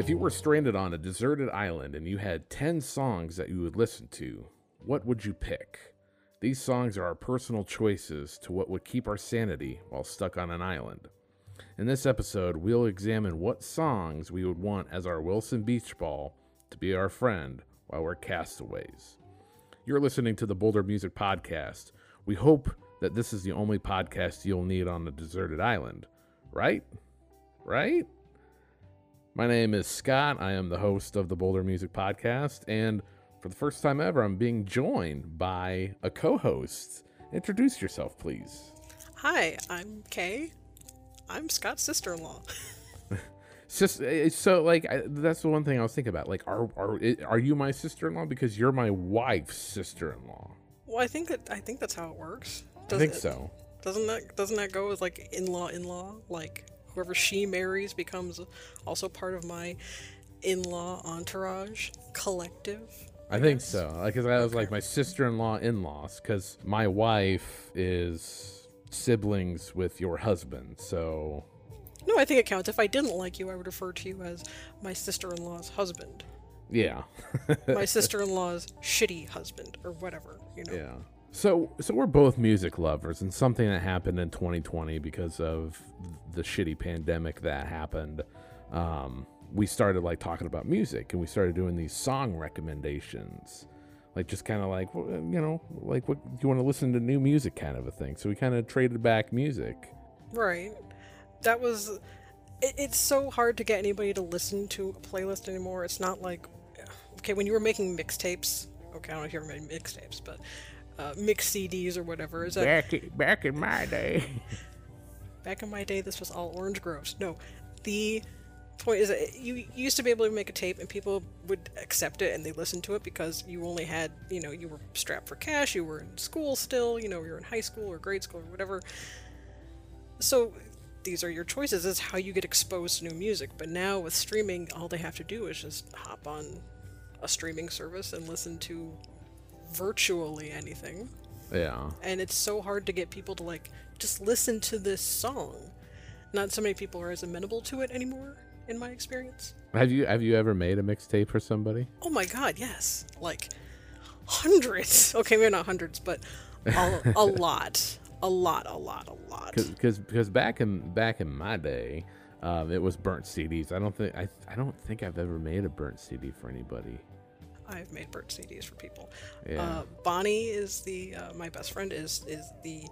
If you were stranded on a deserted island and you had 10 songs that you would listen to, what would you pick? These songs are our personal choices to what would keep our sanity while stuck on an island. In this episode, we'll examine what songs we would want as our Wilson Beach Ball to be our friend while we're castaways. You're listening to the Bolder Music Podcast. We hope that this is the only podcast you'll need on a deserted island, right? Right? My name is Scott. I am the host of the Bolder Music Podcast, and for the first time ever, I'm being joined by a co host. Introduce yourself, please. Hi, I'm Kae. I'm Scott's sister in law. It's just it's eh, eh, so like I, that's the one thing I was thinking about. Like, are are eh, are you my sister in law because you're my wife's sister in law? Well, I think that I think that's how it works. I think so. Doesn't that doesn't that go with like in law in law? Like whoever she marries becomes also part of my in law entourage collective. I, think so. Like, cause I was like my sister in law in laws because my wife is siblings with your husband. So No, I think it counts. If I didn't like you, I would refer to you as my sister in law's husband. yeah, My sister in law's shitty husband or whatever, you know. yeah. So so we're both music lovers, and something that happened in 2020 because of the shitty pandemic that happened. Um, we started like talking about music, and we started doing these song recommendations. Like just kind of like you know, like what do you want to listen to new music kind of a thing. So we kind of traded back music. Right. That was. It, it's so hard to get anybody to listen to a playlist anymore. It's not like. Okay, when you were making mixtapes. Okay, I don't know if you ever made mixtapes, but. Uh, mix CDs or whatever. Is that Back back in my day. back in my day? This was all orange groves. No, the point is that you used to be able to make a tape and people would accept it and they listened to it because you only had you know you were strapped for cash you were in school still you know you were in high school or grade school or whatever so these are your choices this is how you get exposed to new music but now with streaming all they have to do is just hop on a streaming service and listen to virtually anything yeah. and it's so hard to get people to like just listen to this song not so many people are as amenable to it anymore in my experience Have you have you ever made a mixtape for somebody? oh my god yes like hundreds okay maybe not hundreds but a, a lot a lot a lot a lot because because back in back in my day, um, it was burnt CDs. I don't think I I don't think I've ever made a burnt CD for anybody. I've made burnt cds for people Yeah. uh, bonnie is the uh, my best friend is is the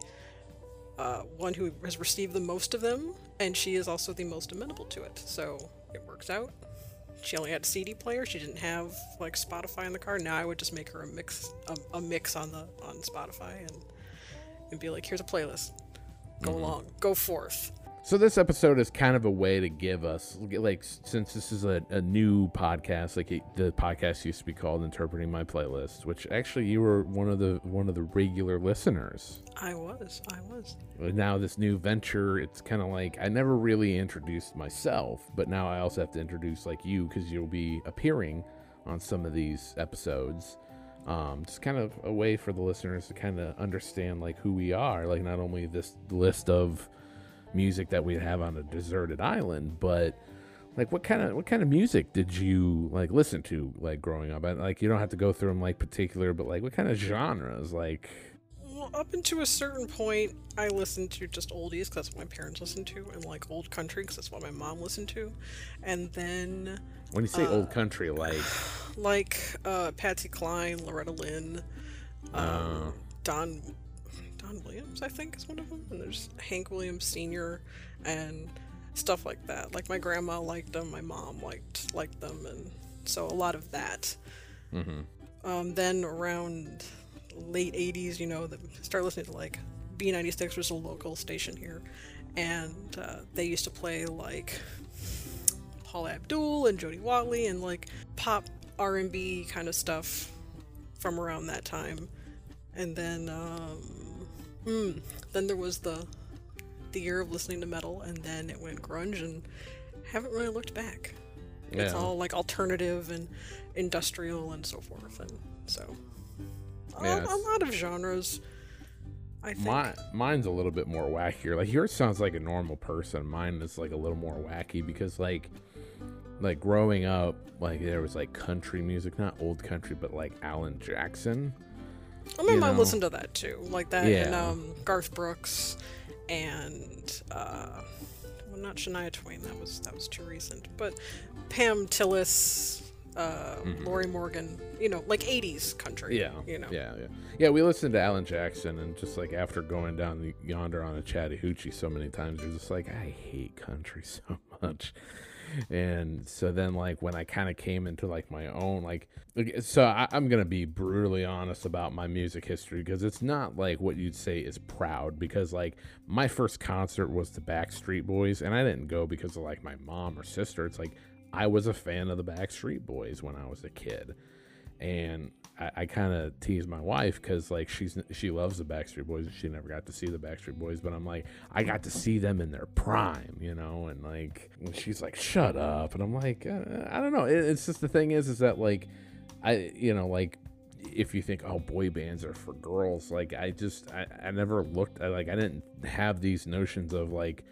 uh, one who has received the most of them and she is also the most amenable to it so it works out she only had a CD player. She didn't have like Spotify in the car. Now I would just make her a mix, a, a mix on the on Spotify, and and be like, "Here's a playlist. Go along, go forth." So this episode is kind of a way to give us like since this is a, a new podcast, like it, the podcast used to be called "Interpreting My Playlist," which actually you were one of the one of the regular listeners. I was, I was. now this new venture it's kind of like i never really introduced myself but now i also have to introduce like you because you'll be appearing on some of these episodes um, just kind of a way for the listeners to kind of understand like who we are like not only this list of music that we have on a deserted island but like what kind of what kind of music did you like listen to like growing up? And like you don't have to go through them like particular but like what kind of genres like Well, up until a certain point, I listened to just oldies because that's what my parents listened to, and like old country because that's what my mom listened to, and then when you say old country like like uh, Patsy Cline, Loretta Lynn, um, Don Don Williams, I think is one of them, and there's Hank Williams Sr. and stuff like that. Like my grandma liked them, my mom liked liked them, and so a lot of that. Um, then around late 80s, you know, the, start listening to like B96 was a local station here, and uh, they used to play like Paula Abdul and Jody Watley and like pop R&B kind of stuff from around that time. And then um hmm, then there was the the year of listening to metal and then it went grunge and haven't really looked back. It's all like alternative and industrial and so forth and so a- Yeah, a, lot of genres I think. My mine's a little bit more wackier. Like yours sounds like a normal person. Mine is like a little more wacky because like like growing up, like there was like country music, not old country, but like Alan Jackson. My you mom know. listened to that too, like that and um, Garth Brooks and uh, well, not Shania Twain. That was that was too recent, but Pam Tillis, uh, Lorrie Morgan. You know, like '80s country. Mm-hmm. Yeah, you know. yeah, yeah, yeah. We listened to Alan Jackson, and just like after going down the, yonder on a Chattahoochee so many times, you're just like, I hate country so much. And so then, like when I kind of came into like my own, like, so I, I'm gonna be brutally honest about my music history because it's not like what you'd say is proud. Because like my first concert was the Backstreet Boys, and I didn't go because of like my mom or sister. It's like I was a fan of the Backstreet Boys when I was a kid and I, I kind of tease my wife because like she's she loves the Backstreet Boys and she never got to see the Backstreet Boys, but I'm like I got to see them in their prime, you know, and like she's like shut up, and I'm like uh, I don't know. It, it's just the thing is is that like I you know like if you think oh boy bands are for girls, like I just I, I never looked I, like I didn't have these notions of like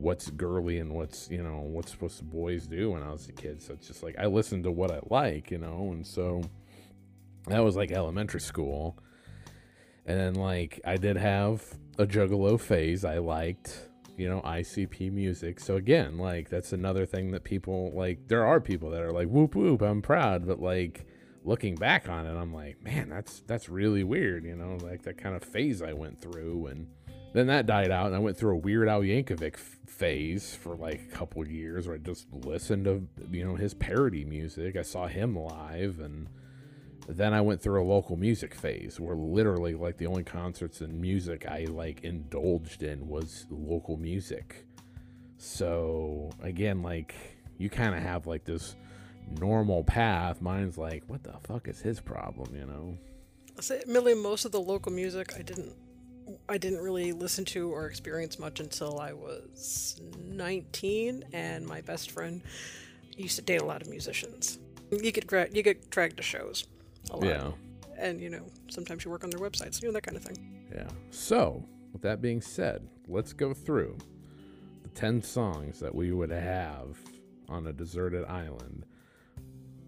what's girly and what's you know what's supposed to boys do when I was a kid. So it's just like I listened to what I like, you know, and so that was like elementary school. And then like I did have a juggalo phase. I liked, you know, ICP music. So again, like that's another thing that people like there are people that are like whoop whoop, I'm proud, but like looking back on it, I'm like, man, that's that's really weird, you know, like that kind of phase I went through and then that died out, and I went through a Weird Al Yankovic phase for like a couple years, where I just listened to you know his parody music. I saw him live, and then I went through a local music phase, where literally like the only concerts and music I like indulged in was local music. So again, like you kind of have like this normal path. Mine's like, what the fuck is his problem, you know? I say, Millie, most of the local music I didn't I didn't really listen to or experience much until I was 19 and my best friend used to date a lot of musicians. You get gra- you get dragged to shows a lot. Yeah. And you know, sometimes you work on their websites, you know that kind of thing. Yeah. So, with that being said, let's go through the 10 songs that we would have on a deserted island.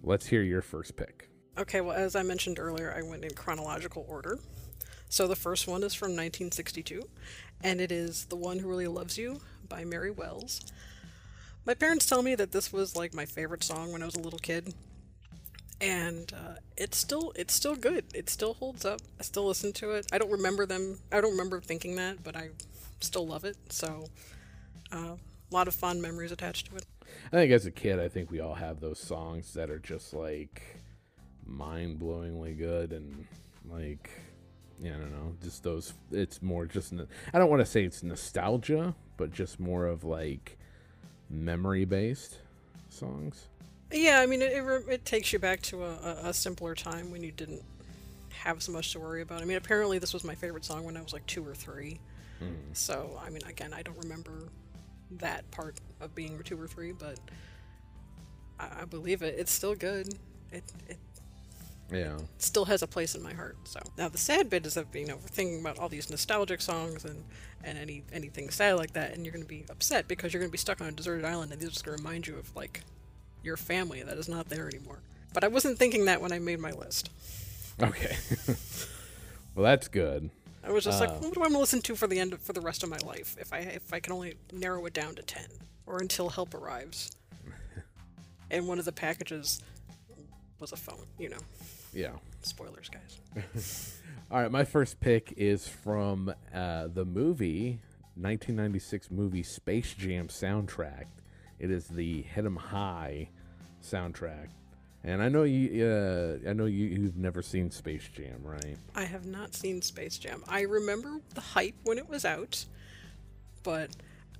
Let's hear your first pick. Okay, well as I mentioned earlier, I went in chronological order. So the first one is from 1962, and it is The One Who Really Loves You by Mary Wells. My parents tell me that this was like my favorite song when I was a little kid, and uh, it's still it's still good. It still holds up. I still listen to it. I don't remember them. I don't remember thinking that, but I still love it. So uh, a lot of fond memories attached to it. I think as a kid, I think we all have those songs that are just like mind blowingly good and like, I don't know, just those. It's more just, I don't want to say it's nostalgia, but just more of like memory based songs. Yeah, I mean, it, it, it takes you back to a, a, simpler time when you didn't have so much to worry about. I mean, apparently this was my favorite song when I was like two or three. Hmm. So, I mean, again, I don't remember that part of being two or three, but I, I believe it. It's still good. It, it Yeah. still has a place in my heart. So now the sad bit is that you know we're thinking about all these nostalgic songs and and any anything sad like that, and you're going to be upset because you're going to be stuck on a deserted island, and these are just going to remind you of like your family that is not there anymore. But I wasn't thinking that when I made my list. Okay. well, that's good. I was just like, Uh. what do I want to listen to for the end of, for the rest of my life? If I if I can only narrow it down to ten, or until help arrives. and one of the packages was a phone. You know, Yeah. spoilers, guys. All right, my first pick is from uh, the movie 1996 movie Space Jam soundtrack. It is the Hit 'Em High soundtrack, and I know you. Uh, I know you. You've never seen Space Jam, right? I have not seen Space Jam. I remember the hype when it was out, but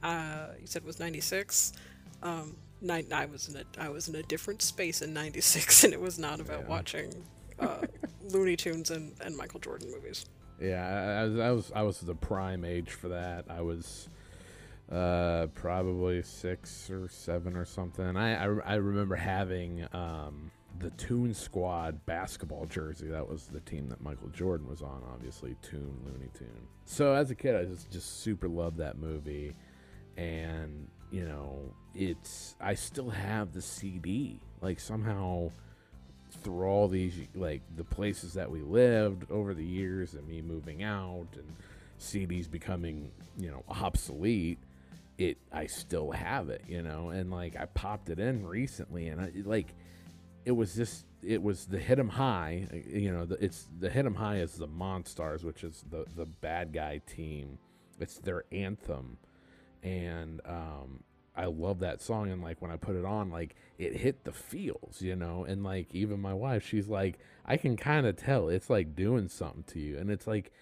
uh, you said it was '96. Um, I was in a I was in a different space in '96, and it was not about Yeah. watching uh, Looney Tunes and, and Michael Jordan movies. Yeah, I, was. I was. I was the prime age for that. I was uh, probably six or seven or something. I I, I remember having um, the Toon Squad basketball jersey. That was the team that Michael Jordan was on. Obviously, Toon Looney Tune. So as a kid, I just just super loved that movie, and you know, it's I still have the CD. Like somehow through all these like the places that we lived over the years and me moving out and CDs becoming, you know, obsolete, it I still have it, you know, and like I popped it in recently and I like it was just it was the hit 'em high, you know, the, it's the hit 'em high is the Monstars, which is the the bad guy team. It's their anthem and um I love that song and like when I put it on like it hit the feels, you know, and like even my wife she's like I can kind of tell it's like doing something to you and it's like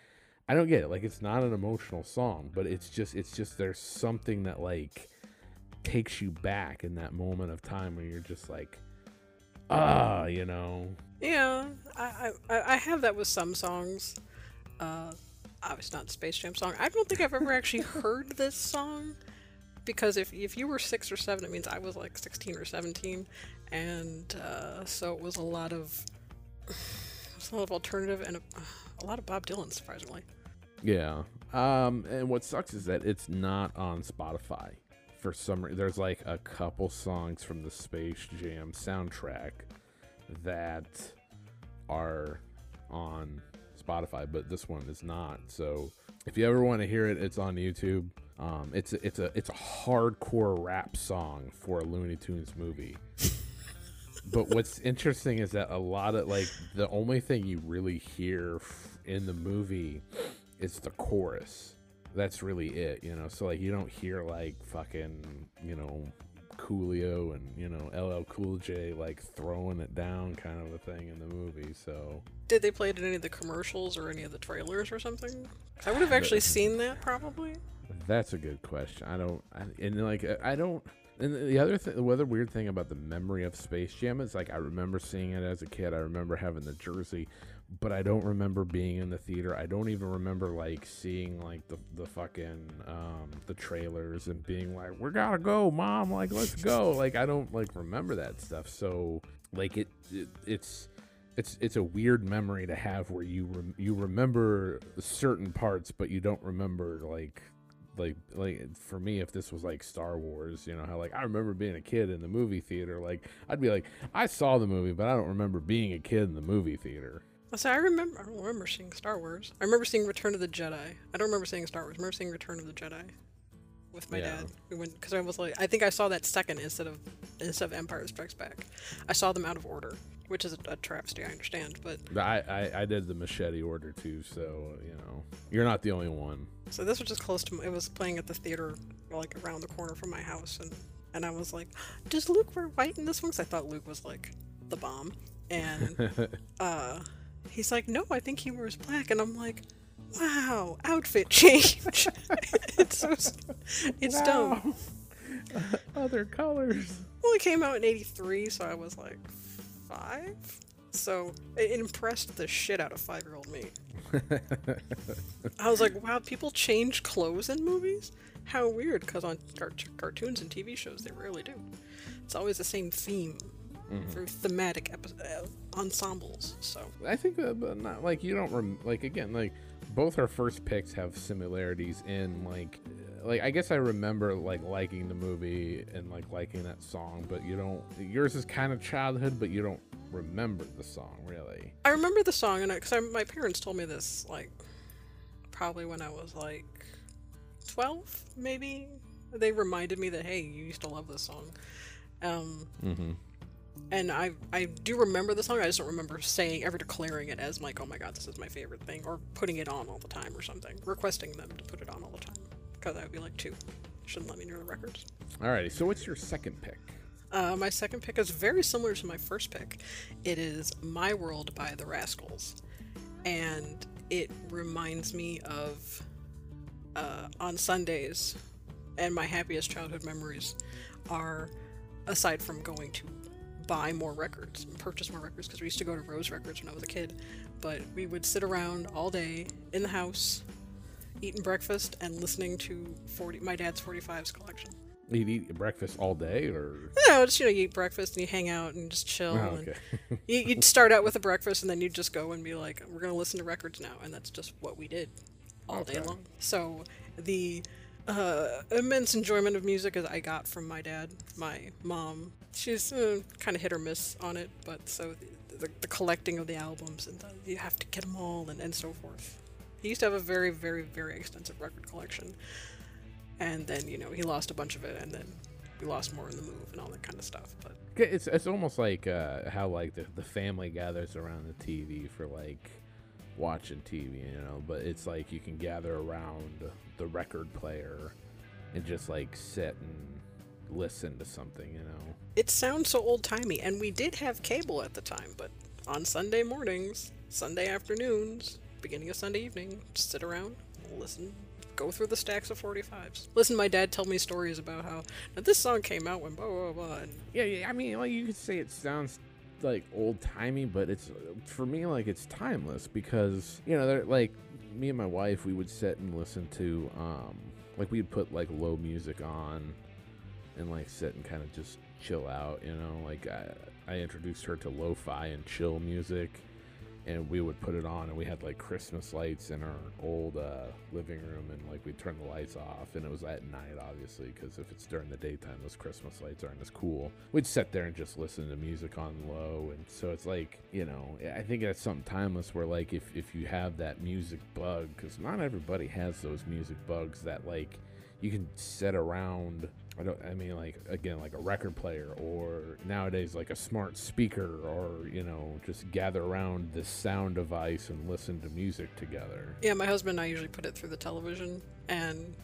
I don't get it. Like it's not an emotional song, but it's just it's just there's something that like takes you back in that moment of time where you're just like ah, you know. Yeah, I I, I have that with some songs. Uh obviously not Space Jam song. I don't think I've ever actually heard this song because if if you were six or seven, it means I was like sixteen or seventeen, and uh, so it was a lot of a lot of alternative and a, a lot of Bob Dylan, surprisingly. Yeah. Um, and what sucks is that it's not on Spotify. For some reason, there's like a couple songs from the Space Jam soundtrack that are on Spotify, but this one is not. So if you ever want to hear it, it's on YouTube. Um, it's it's a it's a hardcore rap song for a Looney Tunes movie. but what's interesting is that a lot of like the only thing you really hear in the movie is the chorus. That's really it, you know. So like you don't hear like fucking, you know, Coolio and you know LL Cool J like throwing it down kind of a thing in the movie. So did they play it in any of the commercials or any of the trailers or something? I would have actually seen that probably. That's a good question. I don't, I, and like I don't. And the other thing, the other weird thing about the memory of Space Jam is like I remember seeing it as a kid. I remember having the jersey, but I don't remember being in the theater. I don't even remember like seeing like the the fucking um the trailers and being like, "We gotta go, mom! Like let's go!" like I don't like remember that stuff. So like it, it it's it's it's a weird memory to have where you rem- you remember certain parts, but you don't remember like like like for me if this was like Star Wars, you know how like I remember being a kid in the movie theater, like I'd be like I saw the movie, but I don't remember being a kid in the movie theater. So I remember I don't remember seeing Star Wars. I remember seeing Return of the Jedi. I don't remember seeing Star Wars. I remember seeing Return of the Jedi with my yeah. dad. We went because I was like I think I saw that second instead of instead of Empire Strikes Back. I saw them out of order which is a, travesty. I understand, but I, I, I did the machete order too, so you know you're not the only one. So this was just close to. It was playing at the theater, like around the corner from my house, and and I was like, "Does Luke wear white in this one?" Because I thought Luke was like the bomb, and uh, he's like, "No, I think he wears black," and I'm like. Wow, outfit change. it's so, it's wow. dumb. Other colors. Well, it came out in '83, so I was like five. So it impressed the shit out of five year old me. I was like, wow, people change clothes in movies? How weird, because on cart- cartoons and TV shows, they rarely do. It's always the same theme mm-hmm. for thematic epi- uh, ensembles. So I think, uh, but not like you don't rem- like again like both our first picks have similarities in like like I guess I remember like liking the movie and like liking that song, but you don't. Yours is kind of childhood, but you don't remember the song really. I remember the song, and because my parents told me this like probably when I was like twelve, maybe. They reminded me that hey, you used to love this song. Um, mm-hmm. And I I do remember the song. I just don't remember saying ever declaring it as like, oh my god, this is my favorite thing, or putting it on all the time or something, requesting them to put it on all the time. Because that would be like two. Shouldn't let me near the records. Alrighty, so what's your second pick? Uh, my second pick is very similar to my first pick. It is My World by the Rascals. And it reminds me of uh, on Sundays, and my happiest childhood memories are aside from going to buy more records and purchase more records because we used to go to Rose Records when I was a kid. But we would sit around all day in the house eating breakfast and listening to 40 my dad's 45s collection. You'd eat breakfast all day, or no? Just you know, you eat breakfast and you hang out and just chill. Oh, okay. and you, would start out with a breakfast, and then you'd just go and be like, "We're gonna listen to records now," and that's just what we did all okay. day long. So the uh, immense enjoyment of music as I got from my dad. My mom, she's uh, kind of hit or miss on it, but so the, the, the collecting of the albums and the, you have to get them all and, and so forth. He used to have a very, very, very extensive record collection, and then you know he lost a bunch of it, and then we lost more in the move and all that kind of stuff. But it's it's almost like uh, how like the, the family gathers around the TV for like watching TV, you know. But it's like you can gather around the record player and just like sit and listen to something, you know. It sounds so old timey, and we did have cable at the time, but on Sunday mornings, Sunday afternoons, beginning of Sunday evening, sit around, listen, go through the stacks of 45s. Listen, my dad tell me stories about how now this song came out when blah blah blah. And yeah, yeah, I mean, like you could say it sounds like old timey, but it's for me like it's timeless because you know, they're like me and my wife, we would sit and listen to um like we'd put like low music on and like sit and kind of just chill out, you know. Like I, I introduced her to lo-fi and chill music and we would put it on and we had like christmas lights in our old uh, living room and like we'd turn the lights off and it was at night obviously because if it's during the daytime those christmas lights aren't as cool. We'd sit there and just listen to music on low and so it's like you know i think that's something timeless where like if, if you have that music bug because not everybody has those music bugs that like you can sit around I don't. I mean, like again, like a record player, or nowadays like a smart speaker, or you know, just gather around this sound device and listen to music together. Yeah, my husband and I usually put it through the television, and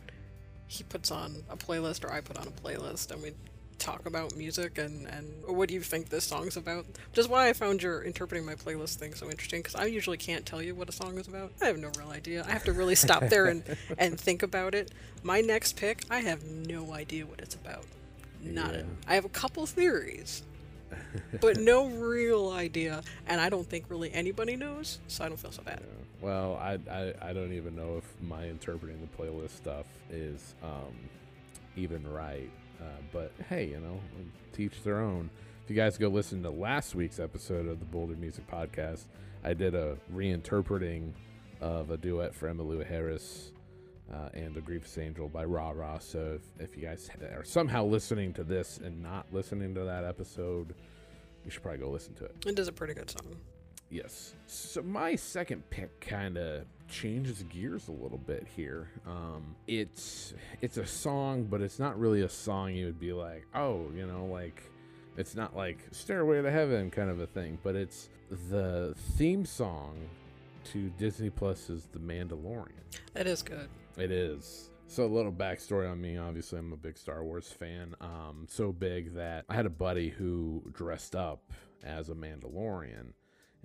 he puts on a playlist, or I put on a playlist, and we talk about music and and what do you think this song's about? Which is why i found your interpreting my playlist thing so interesting because i usually can't tell you what a song is about. I have no real idea. I have to really stop there and and think about it. My next pick i have no idea what it's about. Not yeah. i have a couple theories but no real idea and i don't think really anybody knows so i don't feel so bad. Yeah. well I, I i don't even know if my interpreting the playlist stuff is um even right uh, but hey, you know, teach their own. If you guys go listen to last week's episode of the Bolder Music Podcast, I did a reinterpreting of a duet for Emmylou Harris uh, and The Grievous Angel by Rah Rah. So if, if you guys are somehow listening to this and not listening to that episode, you should probably go listen to it. It is a pretty good song. Yes. So my second pick kind of changes gears a little bit here. Um, it's it's a song, but it's not really a song. You would be like, oh, you know, like it's not like Stairway to Heaven kind of a thing, but it's the theme song to Disney Plus's The Mandalorian. That is good. It is. So a little backstory on me. Obviously, I'm a big Star Wars fan. Um, so big that I had a buddy who dressed up as a Mandalorian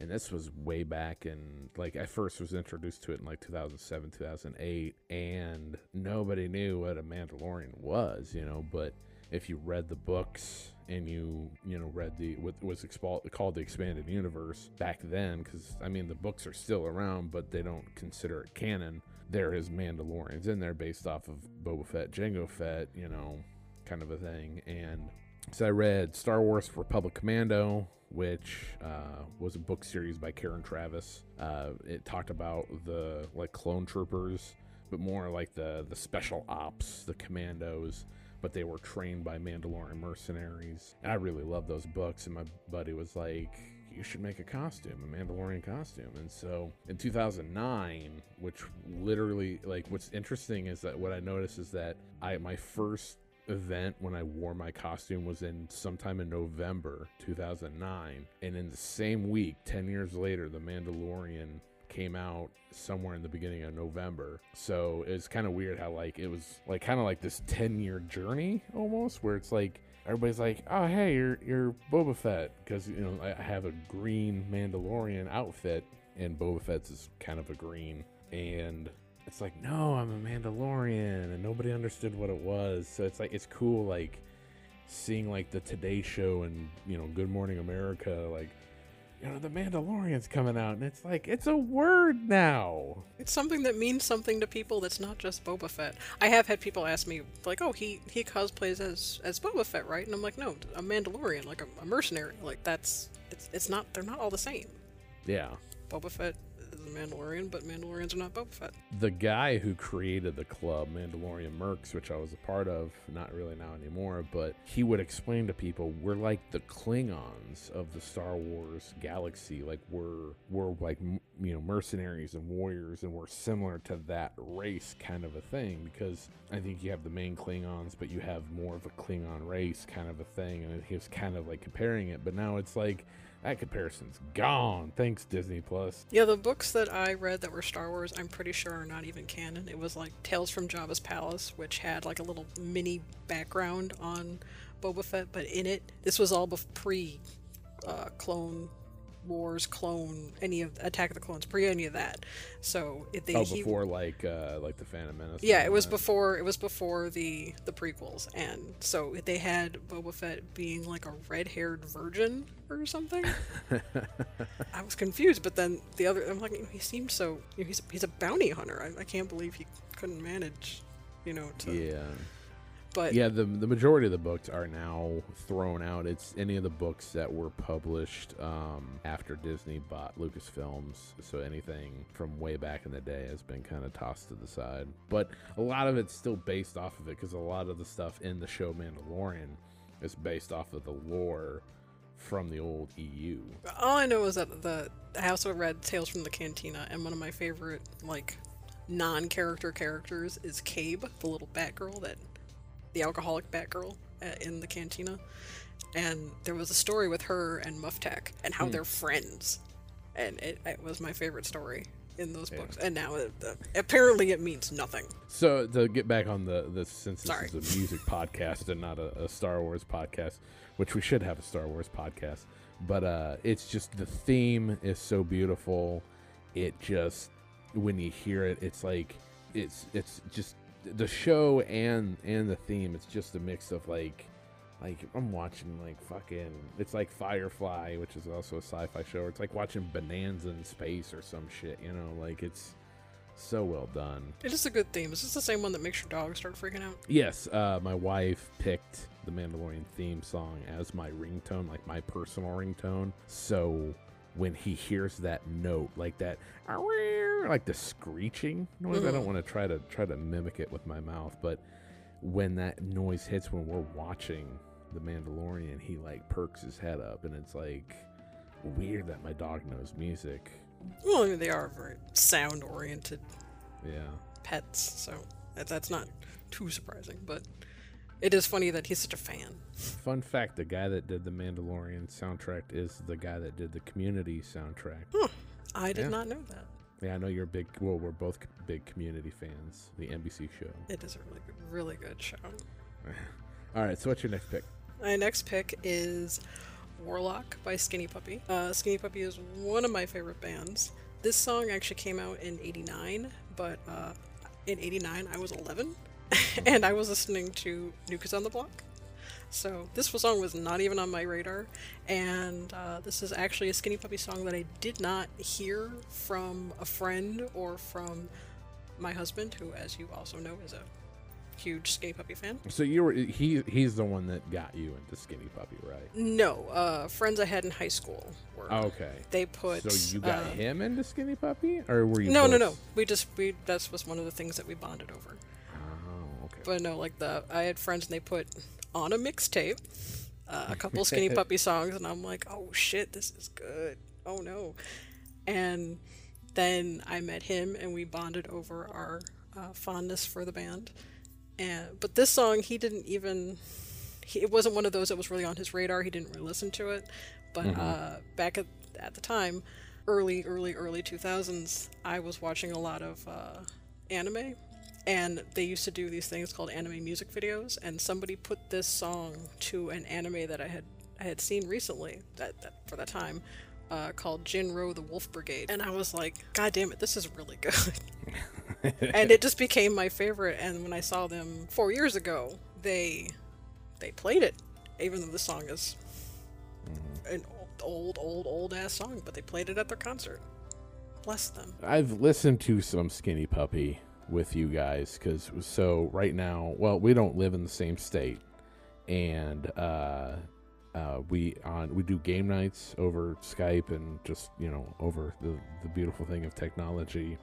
and this was way back in like I first was introduced to it in like 2007 2008 and nobody knew what a Mandalorian was you know? But if you read the books and you you know read the what was called the expanded universe back then because I mean the books are still around but they don't consider it canon. There is Mandalorians in there based off of Boba Fett Jango Fett you know kind of a thing. And so I read Star Wars Republic Commando which uh, was a book series by Karen Traviss. Uh, it talked about the like clone troopers, but more like the the special ops, the commandos. But they were trained by Mandalorian mercenaries. I really love those books. And my buddy was like, "You should make a costume, a Mandalorian costume." And so in 2009, which literally like what's interesting is that what I noticed is that I my first event when I wore my costume was in sometime in November 2009. And in the same week, 10 years later, The Mandalorian came out somewhere in the beginning of November. So it's kind of weird how like it was like kind of like this 10 year journey almost where it's like everybody's like, "Oh, hey, you're you're Boba Fett" because you know I have a green Mandalorian outfit and Boba Fett's is kind of a green and it's like, no, I'm a Mandalorian, and nobody understood what it was. So it's like it's cool, like seeing like the Today Show and you know Good Morning America, like you know the Mandalorian's coming out, and it's like it's a word now. It's something that means something to people. That's not just Boba Fett. I have had people ask me like, oh, he he cosplays as as Boba Fett, right? And I'm like, no, a Mandalorian, like a, a mercenary. Like that's it's it's not. They're not all the same. Yeah. Boba Fett the Mandalorian, but Mandalorians are not Boba Fett. The guy who created the club, Mandalorian Mercs, which I was a part of, not really now anymore, but he would explain to people we're like the Klingons of the Star Wars galaxy. Like we're we're like you know mercenaries and warriors, and we're similar to that race kind of a thing. Because I think you have the main Klingons, but you have more of a Klingon race kind of a thing, and he was kind of like comparing it. But now it's like that comparison's gone. Thanks, Disney Plus. Yeah, the books that I read that were Star Wars, I'm pretty sure are not even canon. It was like Tales from Jabba's Palace, which had like a little mini background on Boba Fett, but in it, this was all pre uh, Clone Wars, Clone, any of Attack of the Clones, pre any of that. So if they oh before he, like uh, like the Phantom Menace. Yeah, it was that. before it was before the the prequels, and so they had Boba Fett being like a red haired virgin or something. I was confused, but then the other I'm like he seemed so you know, he's he's a bounty hunter. I, I can't believe he couldn't manage, you know. To, yeah but yeah, the the majority of the books are now thrown out. It's any of the books that were published um, after Disney bought Lucasfilms. So anything from way back in the day has been kind of tossed to the side. But a lot of it's still based off of it because a lot of the stuff in the show Mandalorian is based off of the lore from the old EU. All I know is that the I also read Tales from the Cantina, and one of my favorite like non-character characters is Kabe, the little Batgirl that the alcoholic Batgirl uh, in the cantina, and there was a story with her and Muftak and how mm. they're friends, and it, it, was my favorite story in those yeah. books. And now it, uh, apparently it means nothing. So to get back on the the since this Sorry. is a music podcast and not a, a, Star Wars podcast, which we should have a Star Wars podcast, but uh, it's just the theme is so beautiful. It just when you hear it, it's like it's it's just the show and and the theme it's just a mix of like like I'm watching like fucking it's like Firefly, which is also a sci-fi show. It's like watching Bonanza in space or some shit, you know, like it's so well done. It is a good theme. Is this the same one that makes your dog start freaking out? Yes, uh, my wife picked the Mandalorian theme song as my ringtone, like my personal ringtone. So when he hears that note, like that, like the screeching noise. I don't mm. want to try to try to mimic it with my mouth, but when that noise hits when we're watching the Mandalorian, he like perks his head up, and it's like weird that my dog knows music. Well, I mean, they are very sound oriented. Yeah. Pets, so that's not too surprising, but it is funny that he's such a fan. Fun fact: the guy that did the Mandalorian soundtrack is the guy that did the Community soundtrack. Huh. I did yeah. not know that. Yeah, I know you're a big. Well, we're both big Community fans. The NBC show. It is a really good, really good show. All right. So, what's your next pick? My next pick is Warlock by Skinny Puppy. Uh, Skinny Puppy is one of my favorite bands. This song actually came out in '89, but uh, in '89 I was 11 and I was listening to Kids on the Block. So this song was not even on my radar, and uh, this is actually a Skinny Puppy song that I did not hear from a friend or from my husband, who, as you also know, is a huge Skinny Puppy fan. So you were he he's the one that got you into Skinny Puppy, right? No, uh, friends I had in high school were. Okay. They put. So you got uh, him into Skinny Puppy, or were you? No, both? no, no. We just we that was one of the things that we bonded over. But no, like the I had friends and they put on a mixtape uh, a couple Skinny Puppy songs, and I'm like, oh shit, this is good. Oh no, and then I met him and we bonded over our uh, fondness for the band. And but this song, he didn't even. He, it wasn't one of those that was really on his radar. He didn't really listen to it. But mm-hmm. uh, back at, at the time, early, early, early 2000s, I was watching a lot of uh, anime and they used to do these things called anime music videos and somebody put this song to an anime that i had i had seen recently that, that for that time uh, called jin-roh the wolf brigade. And i was like god damn it this is really good. And it just became my favorite and when i saw them four years ago they they played it even though the song is mm-hmm. an old old old ass song but they played it at their concert. Bless them. I've listened to some skinny puppy with you guys because so right now, well, we don't live in the same state, and uh, uh, we on we do game nights over Skype and just you know over the the beautiful thing of technology.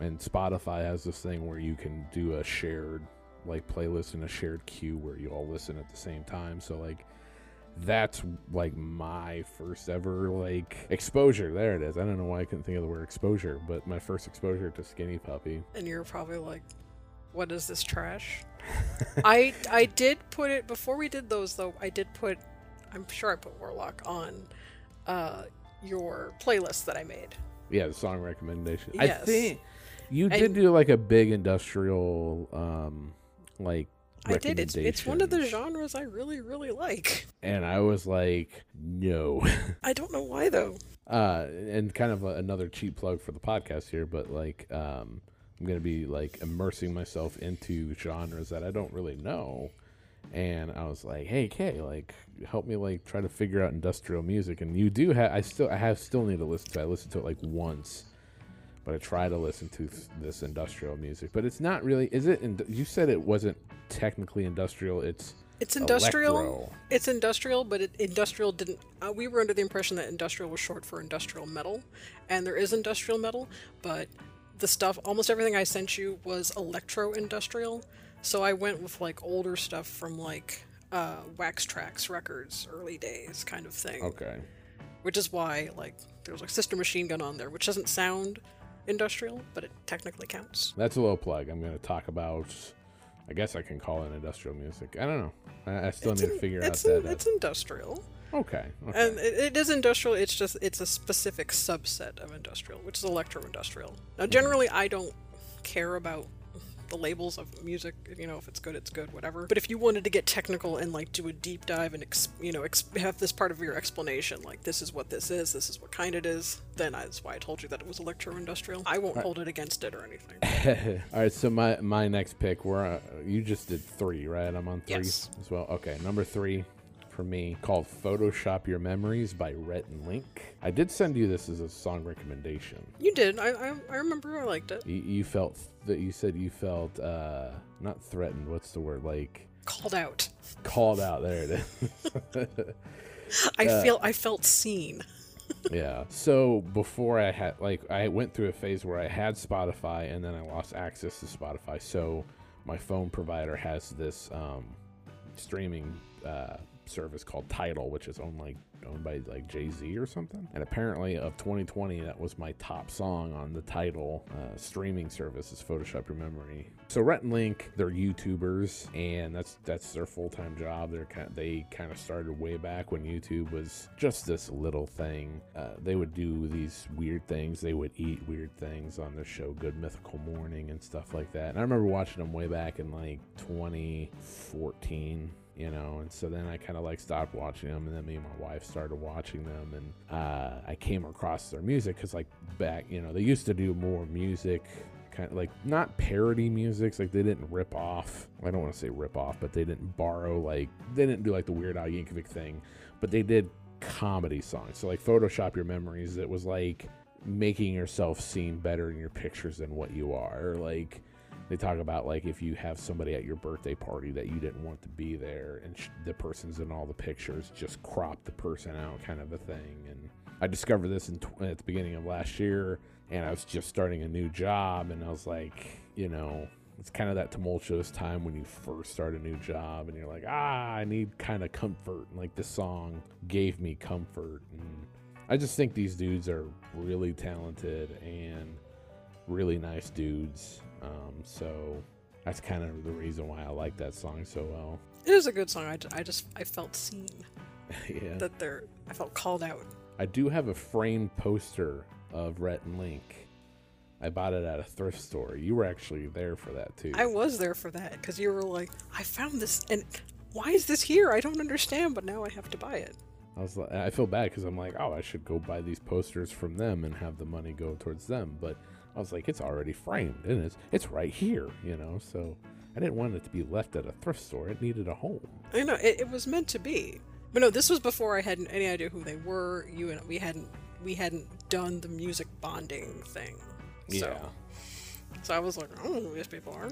And Spotify has this thing where you can do a shared like playlist and a shared queue where you all listen at the same time. So like that's like my first ever like exposure. There it is. I don't know why I couldn't think of the word exposure, but my first exposure to Skinny Puppy. And you're probably like, "What is this trash?" I I did put it before we did those though. I did put, I'm sure I put Warlock on, uh, your playlist that I made. Yeah, the song recommendation. I think you And- did do like a big industrial um like I did. It's it's one of the genres I really really like. and I was like, no. I don't know why though. uh and kind of a, another cheap plug for the podcast here but like um i'm gonna be like immersing myself into genres that i don't really know and i was like hey kae like help me like try to figure out industrial music and you do have i still i have still need to listen to it. i listened to it like once but i try to listen to this industrial music but it's not really is it in, you said it wasn't technically industrial it's It's industrial. electro. It's industrial, but it, industrial didn't. Uh, we were under the impression that industrial was short for industrial metal, and there is industrial metal, but the stuff, almost everything I sent you was electro industrial. So I went with like older stuff from like uh, Wax Trax Records, early days kind of thing. okay Which is why like there's like Sister Machine Gun on there, which doesn't sound industrial, but it technically counts. That's a low plug. I'm going to talk about. I guess I can call it industrial music. I don't know. I, I still It's need to in- figure out in- that. it's industrial. uh, okay. Okay. And it, it is industrial. It's just it's a specific subset of industrial, which is electro-industrial. Now, generally, I don't care about the labels of music. You know, if it's good, it's good, whatever. But if you wanted to get technical and like do a deep dive and ex- you know ex- have this part of your explanation, like this is what this is, this is what kind it is, then that's why I told you that it was electro-industrial. I won't hold it against it or anything. All right. So my my next pick. We're uh, you just did three, right? I'm on three Yes. as well. Okay. Number three for me called "Photoshop Your Memories" by Rhett and Link. I did send you this as a song recommendation. You did. I I, I remember I liked it. You, you felt that you said you felt uh not threatened. What's the word? Like Called out. called out. There it is. I Uh, feel I felt seen. yeah. So before I had like I went through a phase where I had Spotify and then I lost access to Spotify. So my phone provider has this um, streaming uh, service called Tidal, which is owned like owned by like Jay Z or something. And apparently, of 2020, that was my top song on the Tidal uh, streaming service. Is Photoshop Your Memory. So Rhett and Link, they're YouTubers, and that's that's their full time job. They're kind they kind of started way back when YouTube was just this little thing. Uh, they would do these weird things. They would eat weird things on their show, Good Mythical Morning, and stuff like that. And I remember watching them way back in like 2014 you know and so then i kind of like stopped watching them and then me and my wife started watching them and uh, i came across their music because like back you know they used to do more music kind of like not parody music like they didn't rip off i don't want to say rip off but they didn't borrow like they didn't do like the weird al yankovic thing but they did comedy songs. So like photoshop your memories it was like making yourself seem better in your pictures than what you are like they talk about like if you have somebody at your birthday party that you didn't want to be there and sh- the person's in all the pictures just crop the person out kind of a thing and i discovered this in tw- at the beginning of last year and i was just starting a new job and i was like you know it's kind of that tumultuous time when you first start a new job and you're like ah i need kind of comfort and like this song gave me comfort and i just think these dudes are really talented and really nice dudes. Um, so that's kind of the reason why I like that song so well. It is a good song. I, I just I felt seen. yeah. That they're I felt called out. I do have a framed poster of Rhett and Link. I bought it at a thrift store. You were actually there for that too. I was there for that because you were like, I found this and why is this here? I don't understand, but now I have to buy it. I was like, I feel bad because I'm like, oh, I should go buy these posters from them and have the money go towards them. But I was like, it's already framed and it's it's right here, you know. So I didn't want it to be left at a thrift store. It needed a home. I know it, it was meant to be, but no, this was before I had any idea who they were. You and we hadn't we hadn't done the music bonding thing. So, Yeah. So I was like, I don't know who these people are.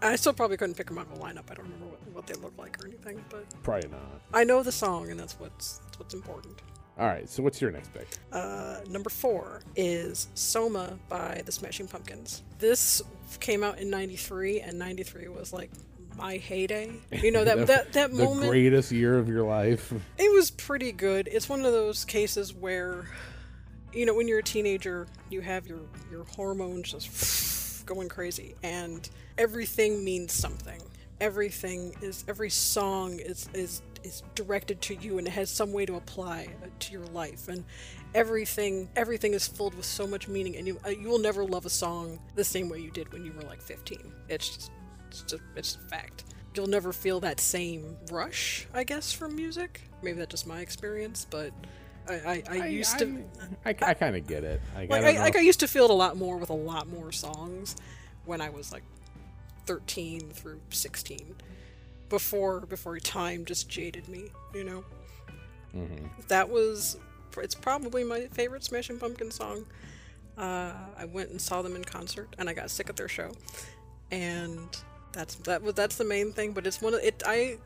I still probably couldn't pick them out of a lineup. I don't remember what, what they look like or anything, but Probably not. I know the song, and that's what's that's what's important. All right, so what's your next pick? Uh, number four is Soma by the Smashing Pumpkins. This came out in '93, and '93 was like my heyday. You know that that that the moment. greatest year of your life. It was pretty good. It's one of those cases where, you know, when you're a teenager, you have your your hormones just going crazy, and everything means something. Everything is every song is is is directed to you, and it has some way to apply uh, to your life, and everything everything is filled with so much meaning, and you uh, you will never love a song the same way you did when you were like 15. It's just it's just it's a fact you'll never feel that same rush, I guess, from music. Maybe that's just my experience, but I, I, I used to I, I, kind of get it. Like, like I, I, like I used to feel it a lot more with a lot more songs when I was like 13 through 16 before before time just jaded me, you know. Mm-hmm. That was it's probably my favorite Smashing Pumpkin song. Uh, I went and saw them in concert, and I got sick of their show, and that's that was that's the main thing. But it's one of it. I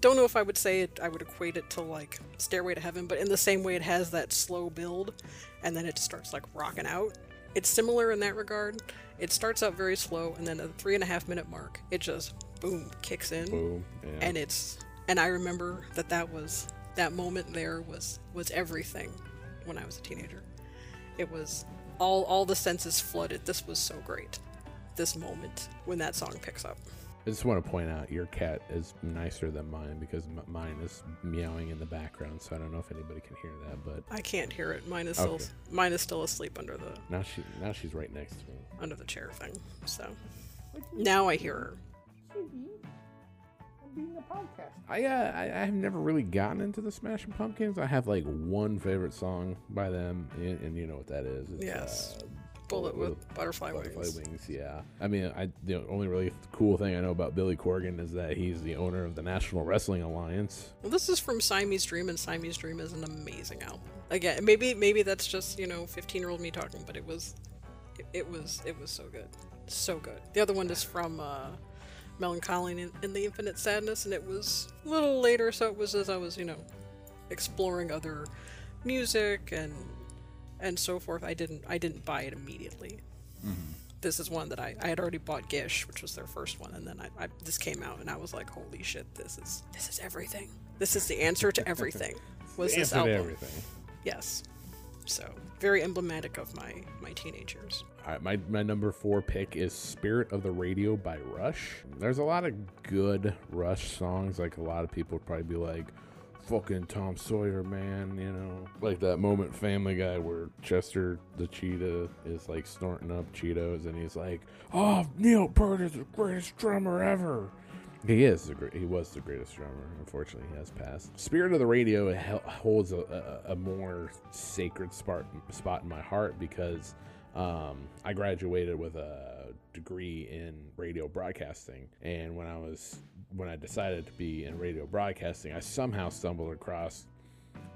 don't know if I would say it. I would equate it to like Stairway to Heaven, but in the same way, it has that slow build, and then it starts like rocking out. It's similar in that regard. It starts out very slow, and then at the three and a half minute mark, it just boom kicks in Boom. Yeah. and it's and I remember that that was that moment there was was everything when I was a teenager. It was all all the senses flooded. This was so great. This moment when that song picks up. I just want to point out your cat is nicer than mine because m- mine is meowing in the background, so I don't know if anybody can hear that. But I can't hear it. Mine is still Okay. mine is still asleep under the now she now she's right next to me. under the chair thing. So now I hear her. I uh, I I have never really gotten into the Smashing Pumpkins. I have like one favorite song by them, and, and you know what that is. It's, Yes. uh, Bullet with butterfly, Butterfly wings. wings. yeah. I mean, I the only really cool thing I know about Billy Corgan is that he's the owner of the National Wrestling Alliance. Well, this is from Siamese Dream, and Siamese Dream is an amazing album. Again, maybe maybe that's just you know 15 year old me talking, but it was it, it was it was so good, so good. The other one is from uh, Melancholy and, and the Infinite Sadness, and it was a little later, so it was as I was you know exploring other music and and so forth. I didn't I didn't buy it immediately. Mm-hmm. This is one that I, I had already bought Gish, which was their first one, and then I, I this came out and I was like, holy shit, this is this is everything. This is the answer to everything. Was this album? everything. Yes. So very emblematic of my my teenage years. All right, my, my number four pick is Spirit of the Radio by Rush. There's a lot of good Rush songs. Like a lot of people would probably be like, fucking Tom Sawyer, man, you know? Like that moment Family Guy where Chester the cheetah is like snorting up Cheetos and he's like, oh, Neil Peart is the greatest drummer ever. He is the great. He was the greatest drummer. Unfortunately, he has passed. Spirit of the Radio holds a, a, a more sacred spot spot in my heart because um, I graduated with a degree in radio broadcasting, and when I was when I decided to be in radio broadcasting, I somehow stumbled across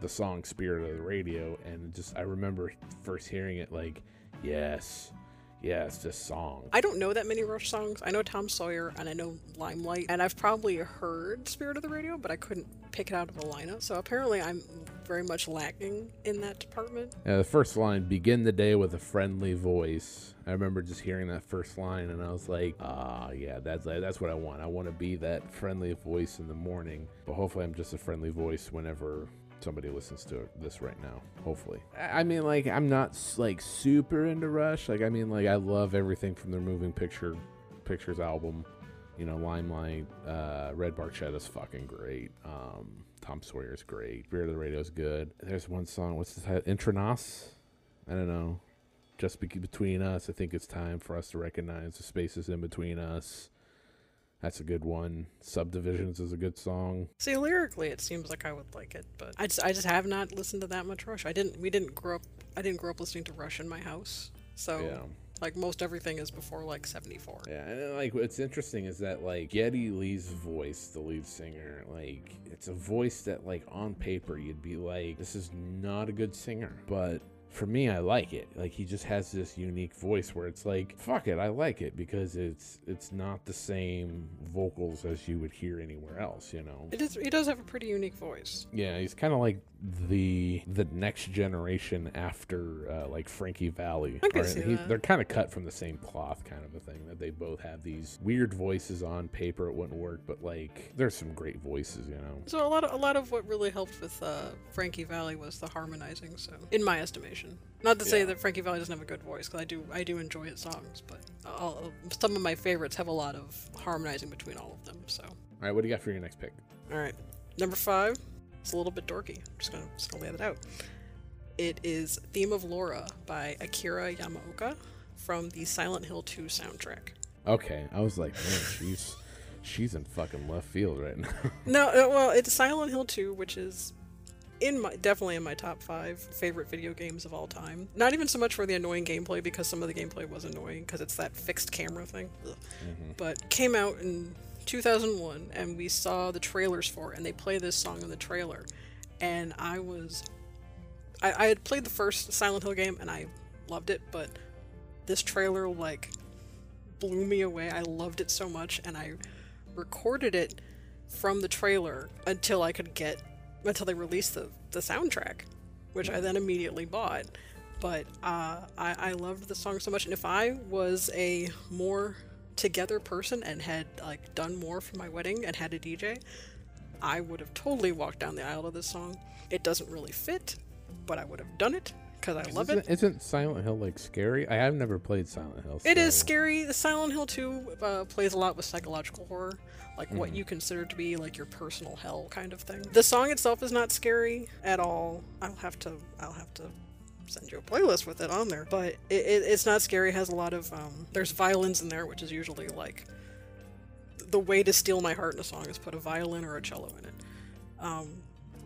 the song "Spirit of the Radio," and just I remember first hearing it like, yes, yes, just song. I don't know that many Rush songs. I know Tom Sawyer and I know Limelight, and I've probably heard Spirit of the Radio, but I couldn't pick it out of the lineup. So apparently, I'm very much lacking in that department. Yeah, the first line, begin the day with a friendly voice. I remember just hearing that first line and I was like, ah, yeah, that's that's what I want. I want to be that friendly voice in the morning. But hopefully I'm just a friendly voice whenever somebody listens to this right now. Hopefully. I mean, like, I'm not like super into Rush. Like, I mean, like, I love everything from their Moving Picture Pictures album. You know, Limelight, uh, Red Barchetta is fucking great. Um, Tom Sawyer's great. Spirit of the Radio is good. There's one song. What's the? Entre Nous. I don't know. Just be- between us. I think it's time for us to recognize the spaces in between us. That's a good one. Subdivisions is a good song. See, lyrically, it seems like I would like it, but I just, I just have not listened to that much Rush. I didn't. We didn't grow up. I didn't grow up listening to Rush in my house. So, Yeah. like most everything is before like '74. Yeah, and then, like what's interesting is that like Geddy Lee's voice, the lead singer, like it's a voice that like on paper you'd be like, this is not a good singer, but for me, I like it. Like he just has this unique voice where it's like, fuck it, I like it because it's it's not the same vocals as you would hear anywhere else. You know. It is. He does have a pretty unique voice. Yeah, he's kind of like the the next generation after uh, like Frankie Valli. I can see that. They're kind of cut from the same cloth, kind of a thing. That they both have these weird voices on paper. It wouldn't work, but like there's some great voices, you know. So a lot of a lot of what really helped with uh, Frankie Valli was the harmonizing. So in my estimation, not to say Yeah. that Frankie Valli doesn't have a good voice, because I do I do enjoy his songs, but all, some of my favorites have a lot of harmonizing between all of them. So All right, what do you got for your next pick? all right, number five. It's a little bit dorky. I'm just gonna just gonna lay that out. It is "Theme of Laura" by Akira Yamaoka from the Silent Hill 2 soundtrack. Okay, I was like, man, she's she's in fucking left field right now. No, uh, well, it's Silent Hill 2, which is in my definitely in my top five favorite video games of all time. Not even so much for the annoying gameplay because some of the gameplay was annoying because it's that fixed camera thing. Ugh. Mm-hmm. But came out in 2001 and we saw the trailers for it and they play this song in the trailer and I was I, I had played the first Silent Hill game and I loved it, but this trailer like blew me away. I loved it so much and I recorded it from the trailer until I could get until they released the, the soundtrack, which I then immediately bought. But uh, I, I loved the song so much, and if I was a more together person and had like done more for my wedding and had a DJ, I would have totally walked down the aisle to this song. It doesn't really fit, but I would have done it because I love it. isn't, isn't Silent Hill like scary? I have never played Silent Hill. It is scary. The Silent Hill 2 uh, plays a lot with psychological horror, like what you consider to be like your personal hell kind of thing. The song itself is not scary at all. I'll have to I'll have to send you a playlist with it on there, but it, it, it's not scary. It has a lot of um, there's violins in there, which is usually like the way to steal my heart in a song is put a violin or a cello in it. Um,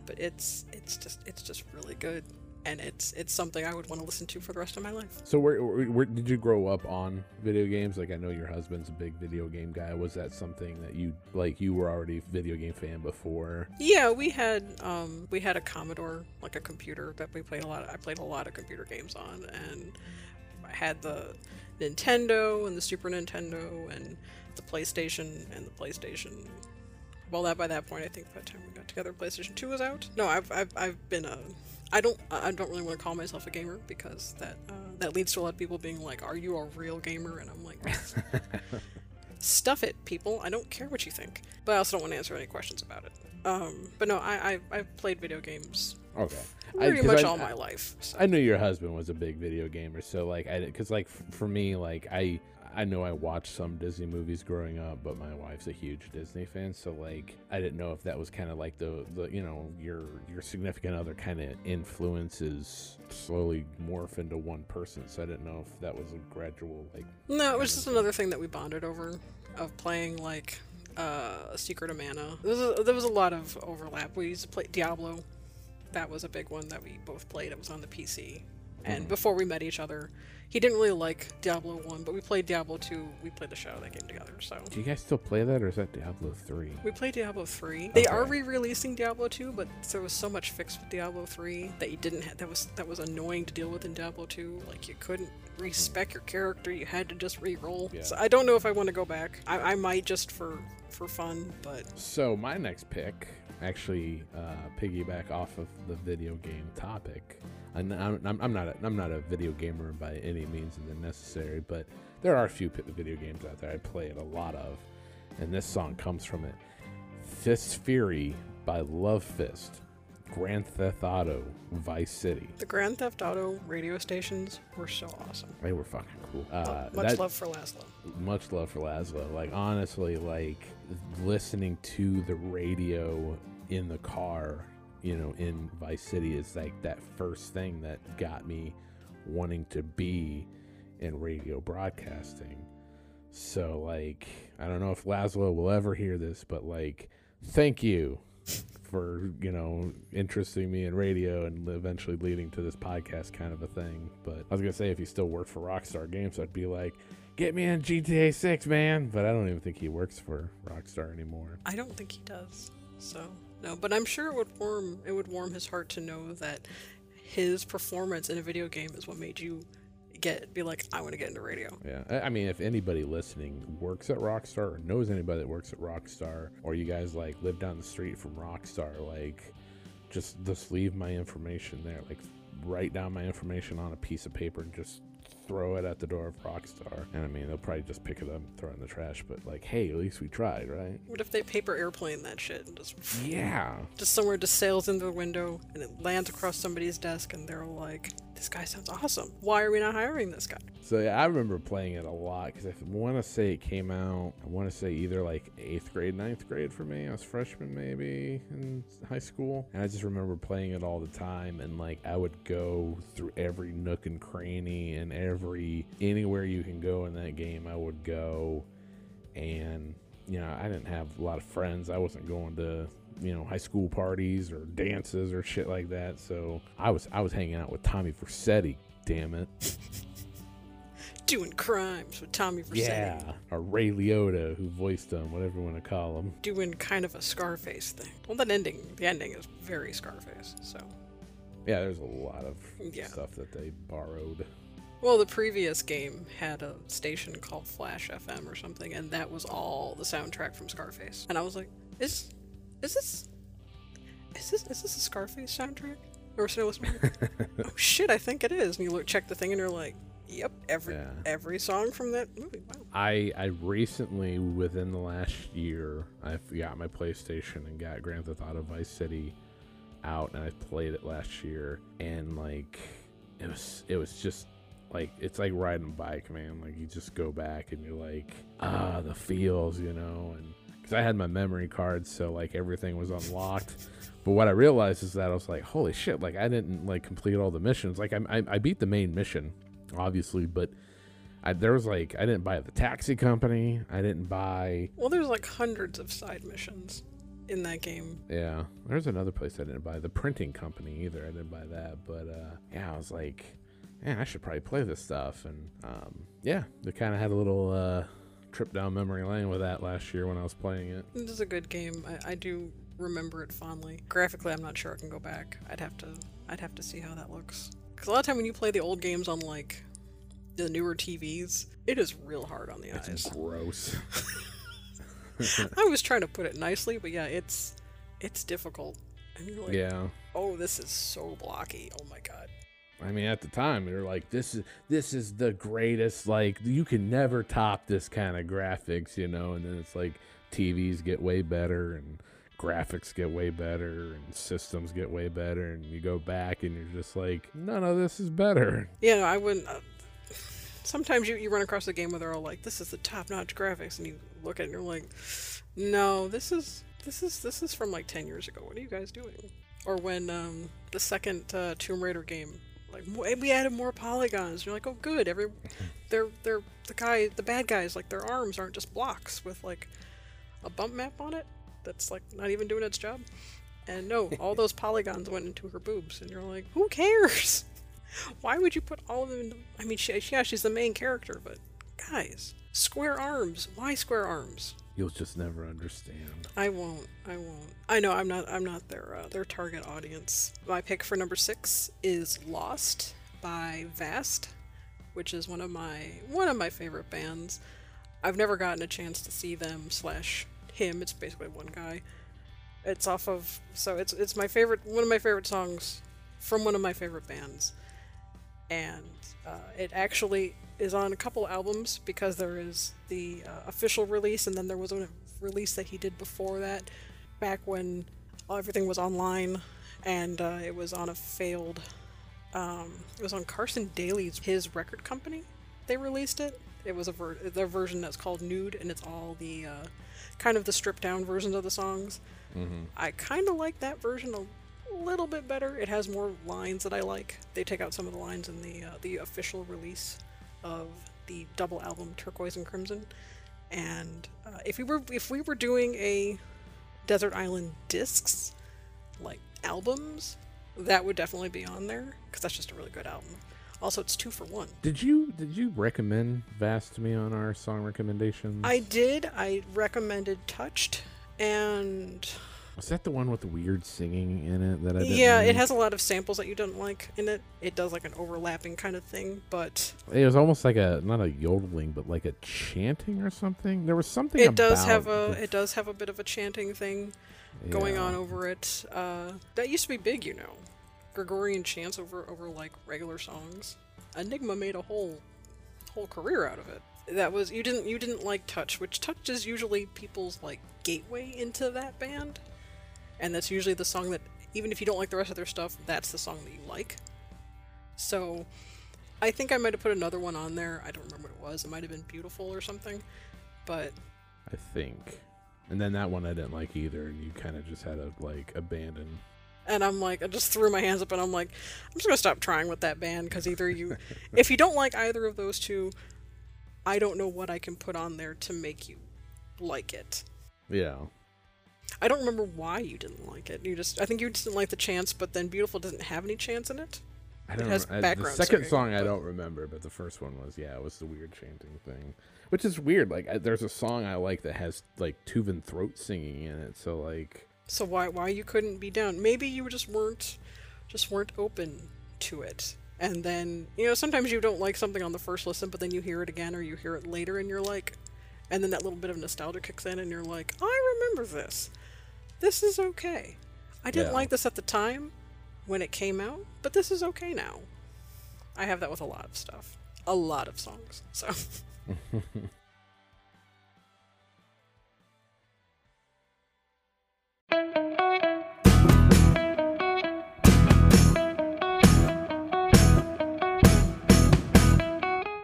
but it's it's just it's just really good, and it's it's something I would want to listen to for the rest of my life. So where, where, did you grow up on video games? Like I know your husband's a big video game guy. Was that something that you like? You were already a video game fan before. Yeah, we had um, we had a Commodore, like a computer that we played a lot. I played a lot of computer games on, and I had the Nintendo and the Super Nintendo and the PlayStation and the PlayStation. Well, that by that point, I think by the time we got together, PlayStation Two was out. No, I've I've, I've been a. I don't I don't really want to call myself a gamer because that uh, that leads to a lot of people being like, "Are you a real gamer?" And I'm like, stuff it, people. I don't care what you think. But I also don't want to answer any questions about it. Um, but no, I, I I've played video games Okay, pretty 'cause much I- all my life. So. I knew your husband was a big video gamer, so like I because like for me like I I know I watched some Disney movies growing up, but my wife's a huge Disney fan, so like I didn't know if that was kind of like the the you know your your significant other kind of influences slowly morph into one person, so I didn't know if that was a gradual like no, it was just another thing that we bonded over of playing like uh, Secret of Mana. There was, a, there was a lot of overlap. We used to play Diablo. That was a big one that we both played. It was on the PC. And hmm. before we met each other, he didn't really like Diablo 1, but we played Diablo 2. We played the show that game together, so. Do you guys still play that, or is that Diablo three? We played Diablo 3. They are re-releasing Diablo 2, but there was so much fixed with Diablo 3 that you didn't have that was that was annoying to deal with in Diablo 2. Like you couldn't respec your character, you had to just re-roll. Yeah. So I don't know if I want to go back. I, I might just for for fun, but So my next pick actually uh, piggyback off of the video game topic. And I'm, I'm, not a, I'm not a video gamer by any means and necessary, but there are a few video games out there I play it a lot of, and this song comes from it. Fist Fury by Love Fist, Grand Theft Auto, Vice City. the Grand Theft Auto radio stations were so awesome. They were fucking cool. Uh, Much that- love for Lazlow. much love for Lazlow. Like honestly, like listening to the radio in the car, you know, in Vice City is like that first thing that got me wanting to be in radio broadcasting. So like, I don't know if Lazlow will ever hear this, but like, thank you for you know interesting me in radio and eventually leading to this podcast kind of a thing. But I was gonna say if he still worked for Rockstar Games, I'd be like, get me in GTA 6, man. But I don't even think he works for Rockstar anymore. I don't think he does. So no, but I'm sure it would warm it would warm his heart to know that his performance in a video game is what made you get be like I want to get into radio. Yeah, I- I mean, if anybody listening works at Rockstar or knows anybody that works at Rockstar, or you guys like live down the street from Rockstar, like just just leave my information there. Like write down my information on a piece of paper and just throw it at the door of Rockstar. And I mean, they'll probably just pick it up and throw it in the trash. But like, hey, at least we tried, right? What if they paper airplane that shit and just Yeah. just somewhere just sails into the window and it lands across somebody's desk and they're like, "This guy sounds awesome. Why are we not hiring this guy?" So yeah, I remember playing it a lot because I want to say it came out. I want to say either like eighth grade, ninth grade for me. I was freshman maybe in high school, and I just remember playing it all the time. And like I would go through every nook and cranny and every anywhere you can go in that game, I would go. And you know, I didn't have a lot of friends. I wasn't going to you know high school parties or dances or shit like that. So I was I was hanging out with Tommy Vercetti. Damn it. Doing crimes with Tommy Vercetti. Yeah, or Ray Liotta, who voiced him, whatever you want to call him. Doing kind of a Scarface thing. Well, that ending, the ending is very Scarface. So, Yeah, there's a lot of Yeah. stuff that they borrowed. Well, the previous game had a station called Flash FM or something, and that was all the soundtrack from Scarface. And I was like, is is this is this is this a Scarface soundtrack? Or so was oh shit, I think it is. And you look check the thing, and you're like, yep, every Yeah. every song from that movie. Wow. I I recently, within the last year, I got my PlayStation and got Grand Theft Auto Vice City out, and I played it last year, and like it was it was just like it's like riding a bike, man. Like you just go back and you're like, ah, the feels, you know, and because I had my memory card, so like everything was unlocked. But what I realized is that I was like, holy shit! Like I didn't like complete all the missions. Like I I, I beat the main mission, obviously, but I, there was like I didn't buy the taxi company. I didn't buy. Well, there's like hundreds of side missions in that game. Yeah, there's another place I didn't buy the printing company either. I didn't buy that, but uh, yeah, I was like, man, I should probably play this stuff. And um, yeah, they kind of had a little uh, trip down memory lane with that last year when I was playing it. It is a good game. I, I do remember it fondly. Graphically, I'm not sure I can go back. I'd have to. I'd have to see how that looks. Because a lot of time when you play the old games on like the newer TVs, it is real hard on the It's eyes. gross. I was trying to put it nicely, but yeah, it's it's difficult. And you're like, yeah. oh, this is so blocky. Oh my god. I mean, at the time, they're like, "This is this is the greatest. Like, you can never top this kind of graphics, you know." And then it's like, TVs get way better, and graphics get way better, and systems get way better, and you go back, and you're just like, "None of this is better." Yeah, I wouldn't. Uh, sometimes you, you run across a game where they're all like, "This is the top-notch graphics," and you look at it and you're like, "No, this is this is this is from like ten years ago. What are you guys doing?" Or when um, the second uh, Tomb Raider game, like we added more polygons. You're like, "Oh, good. Every they're they're the guy, the bad guys, like their arms aren't just blocks with like a bump map on it. That's like not even doing its job." And no, all those polygons went into her boobs, and you're like, "Who cares?" Why would you put all of them in? I mean, she, yeah, she's the main character, but guys, square arms. Why square arms? You'll just never understand. I won't. I won't. I know I'm not. I'm not their uh, their target audience. My pick for number six is "Lost" by Vast, which is one of my one of my favorite bands. I've never gotten a chance to see them slash him. It's basically one guy. It's off of so it's it's my favorite one of my favorite songs from one of my favorite bands, and uh, it actually is on a couple albums because there is the uh, official release and then there was a release that he did before that back when everything was online and uh, it was on a failed um, it was on carson daly's his record company they released it it was a ver- their version that's called nude and it's all the uh, kind of the stripped down versions of the songs Mm-hmm. I kind of like that version a little bit better. It has more lines that I like. They take out some of the lines in the uh, the official release of the double album Turquoise and Crimson. And uh, if we were if we were doing a Desert Island discs like albums, that would definitely be on there because that's just a really good album. Also, it's two for one. Did you did you recommend Vast to me on our song recommendations? I did. I recommended Touched, and Is that the one with the weird singing in it that I didn't Yeah, it has a lot of samples that you don't like in it. It does like an overlapping kind of thing, but It was almost like a not a yodeling, but like a chanting or something. There was something. it does have a the- it does have a bit of a chanting thing going on over it. Uh, that used to be big, you know. Gregorian chants over over like regular songs. Enigma made a whole whole career out of it. That was you didn't you didn't like Touch, which Touch is usually people's like gateway into that band, and that's usually the song that even if you don't like the rest of their stuff, that's the song that you like. So, I think I might have put another one on there. I don't remember what it was. It might have been Beautiful or something, but I think. And then that one I didn't like either, and you kind of just had to like abandon. and I'm like, I just threw my hands up and I'm like, I'm just gonna stop trying with that band because either you, if you don't like either of those two, I don't know what I can put on there to make you like it. Yeah. I don't remember why you didn't like it. You just, I think you just didn't like the chance, but then Beautiful doesn't have any chance in it. I It don't has rem- I- the background second singing, song I don't remember, but the first one was yeah, it was the weird chanting thing, which is weird. Like I, there's a song I like that has like Tuvan throat singing in it, so like So why why you couldn't be down? Maybe you just weren't just weren't open to it. And then you know sometimes you don't like something on the first listen, but then you hear it again or you hear it later, and you're like, and then that little bit of nostalgia kicks in, and you're like, I remember this. This is okay. I didn't Yeah. like this at the time when it came out, but this is okay now. I have that with a lot of stuff, a lot of songs. So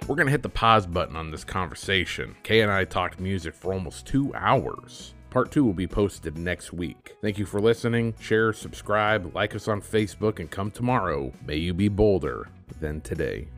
we're gonna hit the pause button on this conversation. Kae and I talked music for almost two hours. Part two will be posted next week. Thank you for listening. Share, subscribe, like us on Facebook, and come tomorrow. May you be bolder than today.